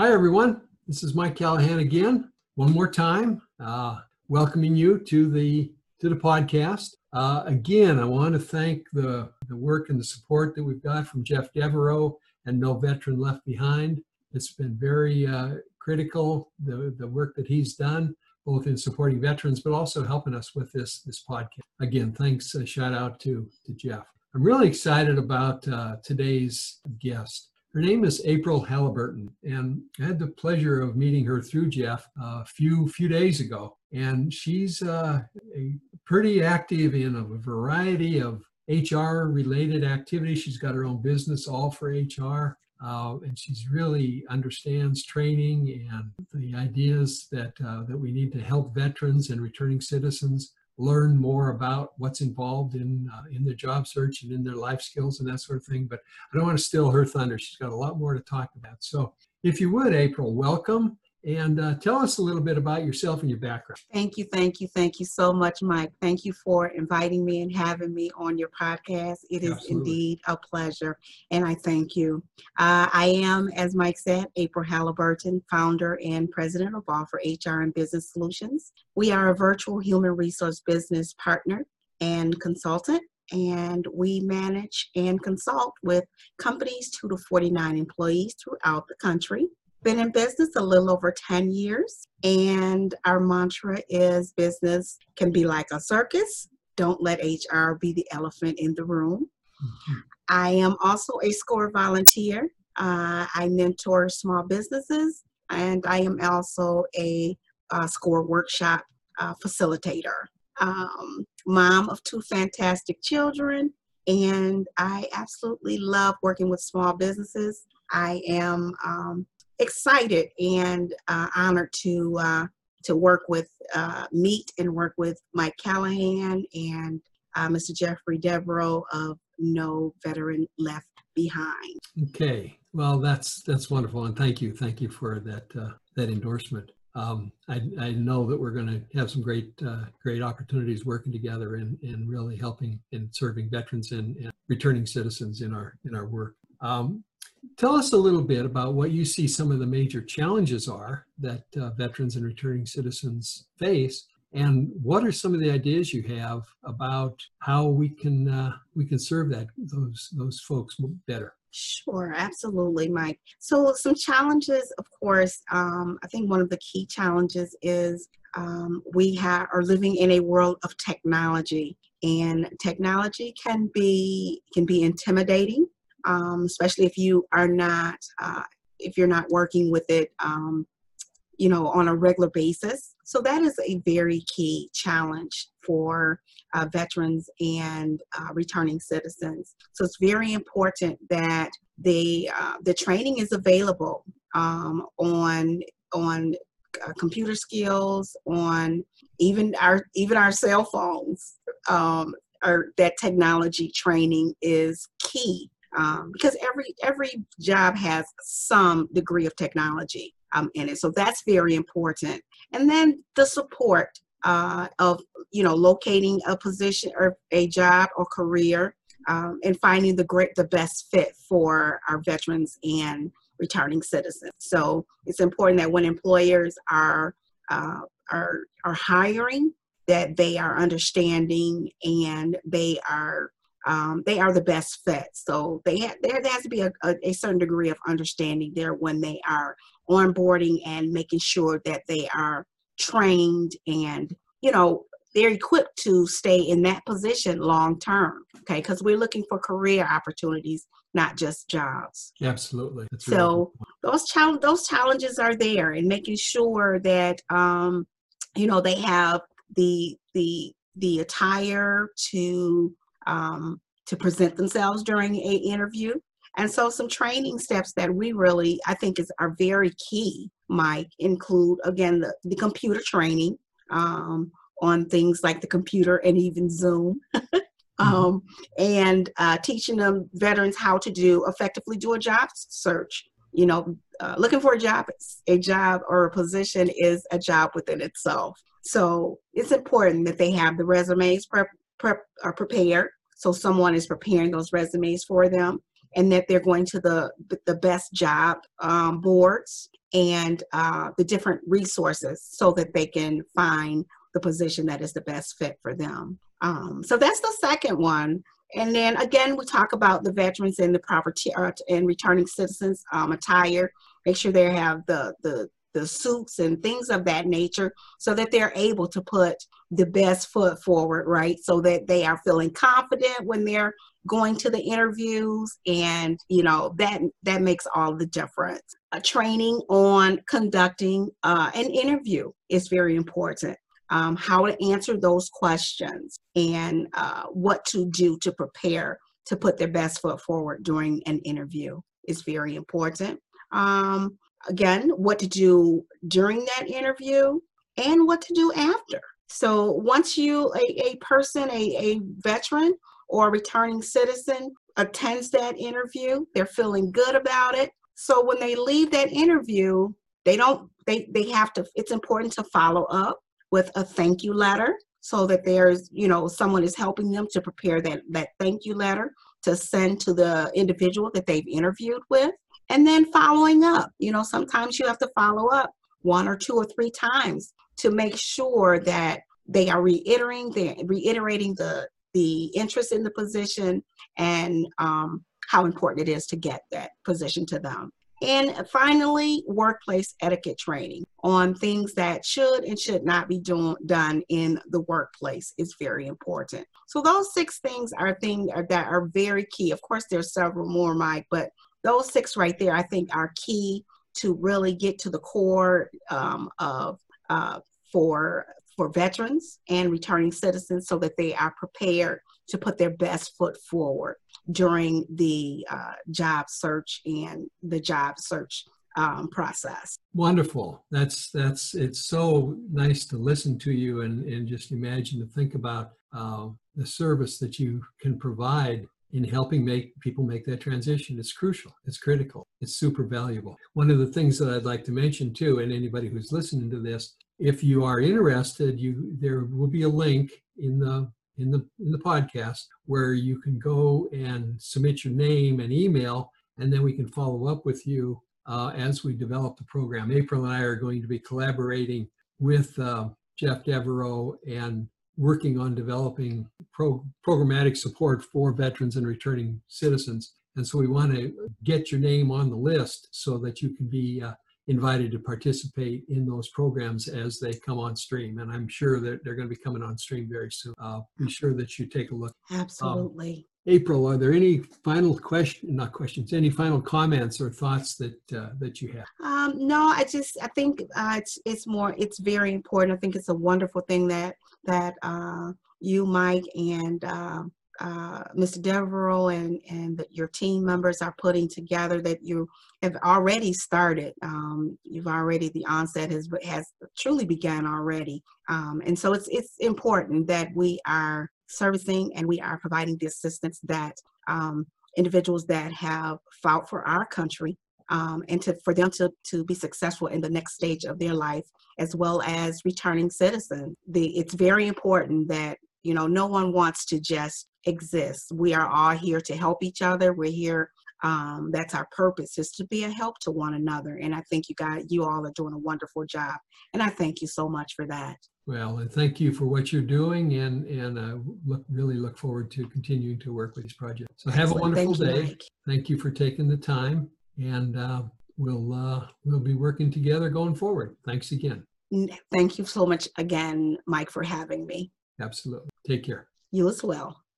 Hi, everyone. This is Mike Callahan again, one more time, uh, welcoming you to the to the podcast. Uh, again, I want to thank the the work and the support that we've got from Jeff Devereaux and No Veteran Left Behind. It's been very uh, critical the the work that he's done, both in supporting veterans, but also helping us with this this podcast. Again, thanks. A shout out to to Jeff. I'm really excited about uh, today's guest. Her name is April Halliburton, and I had the pleasure of meeting her through Jeff a few few days ago. And she's uh, pretty active in a variety of HR related activities. She's got her own business, all for HR, uh, and she's really understands training and the ideas that uh, that we need to help veterans and returning citizens learn more about what's involved in uh, in their job search and in their life skills and that sort of thing. But I don't want to steal her thunder. She's got a lot more to talk about. So if you would, April, welcome and uh, tell us a little bit about yourself and your background. Thank you, thank you, thank you so much, Mike. Thank you for inviting me and having me on your podcast. It is Absolutely. indeed a pleasure, and I thank you. Uh, I am, as Mike said, April Halliburton, founder and president of Offer HR and Business Solutions. We are a virtual human resource business partner and consultant. And we manage and consult with companies two to 49 employees throughout the country been in business a little over 10 years, and our mantra is business can be like a circus. Don't let HR be the elephant in the room. Mm-hmm. I am also a SCORE volunteer. Uh, I mentor small businesses, and I am also a, uh SCORE workshop uh, facilitator. Um, mom of two fantastic children, and I absolutely love working with small businesses. I am um, excited and uh, honored to uh, to work with uh, meet and work with Mike Callahan and uh, Mr. Jeffrey Devereaux of No Veteran Left Behind. Okay, well that's that's wonderful, and thank you, thank you for that uh, that endorsement. Um, I, I know that we're going to have some great uh, great opportunities working together and, and really helping and serving veterans and, and returning citizens in our in our work. Um, Tell us a little bit about what you see some of the major challenges are that uh, veterans and returning citizens face, and what are some of the ideas you have about how we can uh, we can serve that those those folks better. Sure, absolutely, Mike. So, some challenges, of course. Um, I think one of the key challenges is um, we have are living in a world of technology, and technology can be can be intimidating um, especially if you are not uh, if you're not working with it um, you know on a regular basis. So that is a very key challenge for uh, veterans and uh, returning citizens. So it's very important that the uh, the training is available um, on on uh, computer skills on even our even our cell phones um, or that technology training is key um, because every every job has some degree of technology um, in it. So that's very important. And then the support uh, of you know locating a position or a job or career um, and finding the great the best fit for our veterans and returning citizens. So it's important that when employers are uh, are are hiring that they are understanding and they are um, they are the best fit. So they ha- there, has to be a, a, a, certain degree of understanding there when they are onboarding and making sure that they are trained and you know they're equipped to stay in that position long term. Okay, because we're looking for career opportunities, not just jobs. Absolutely. That's so really those challenge those challenges are there, and making sure that um, you know they have the the the attire to um, to present themselves during a interview. And so some training steps that we really, I think is are very key, Mike, include again the, the computer training um, on things like the computer and even Zoom. Mm-hmm. um, and uh, teaching them veterans how to do effectively do a job search. You know, uh, looking for a job, a job or a position is a job within itself. So it's important that they have the resumes prep, prep, uh, prepared so someone is preparing those resumes for them and that they're going to the the best job um, boards and uh, the different resources so that they can find the position that is the best fit for them. Um, so that's the second one. And then again, we talk about the veterans and the property uh, and returning citizens um, attire. Make sure they have the the the suits and things of that nature so that they're able to put the best foot forward right? So that they are feeling confident when they're going to the interviews and you know that that makes all the difference. A training on conducting uh, an interview is very important. Um, how to answer those questions and uh, what to do to prepare to put their best foot forward during an interview is very important. Um, again, what to do during that interview and what to do after. So once you, a, a person, a, a veteran or a returning citizen attends that interview, they're feeling good about it. So when they leave that interview, they don't, they, they have to, it's important to follow up with a thank you letter so that there's, you know, someone is helping them to prepare that, that thank you letter to send to the individual that they've interviewed with. And then following up, you know, sometimes you have to follow up one or two or three times to make sure that they are reiterating, they're reiterating the, the interest in the position and um, how important it is to get that position to them. And finally, workplace etiquette training on things that should and should not be doing, done in the workplace is very important. So those six things are things that are very key. Of course, there's several more, Mike, but those six right there, I think, are key to really get to the core um, of uh, for for veterans and returning citizens so that they are prepared to put their best foot forward during the uh, job search and the job search um, process. Wonderful. That's that's it's so nice to listen to you and and just imagine to think about uh, the service that you can provide in helping make people make that transition. It's crucial. It's critical. It's super valuable. One of the things that I'd like to mention too, and anybody who's listening to this, if you are interested, you there will be a link in the in the in the podcast where you can go and submit your name and email, and then we can follow up with you uh, as we develop the program. April and I are going to be collaborating with uh, Jeff Devereaux and working on developing pro- programmatic support for veterans and returning citizens. And so we want to get your name on the list so that you can be uh, invited to participate in those programs as they come on stream. And I'm sure that they're going to be coming on stream very soon. Uh, be sure that you take a look. Absolutely. Um, April, are there any final question, not questions, any final comments or thoughts that uh, that you have? Um, no, I just I think uh, it's it's more it's very important. I think it's a wonderful thing that that uh, you, Mike, and um, uh, Mr. Devereaux and, and the, your team members are putting together that you have already started. Um, you've already, the onset has, has truly begun already. Um, and so it's, it's important that we are servicing and we are providing the assistance that um, individuals that have fought for our country um, and to, for them to, to be successful in the next stage of their life, as well as returning citizens. The, it's very important that you know, no one wants to just exist. We are all here to help each other. We're here. Um, that's our purpose is to be a help to one another. And I think you guys, you all are doing a wonderful job. And I thank you so much for that. Well, and thank you for what you're doing, and and uh, look really look forward to continuing to work with these projects. So have Excellent. a wonderful thank day. You, thank you for taking the time, and uh, we'll uh, we'll be working together going forward. Thanks again. Thank you so much again, Mike, for having me. Absolutely. Take care. You as well.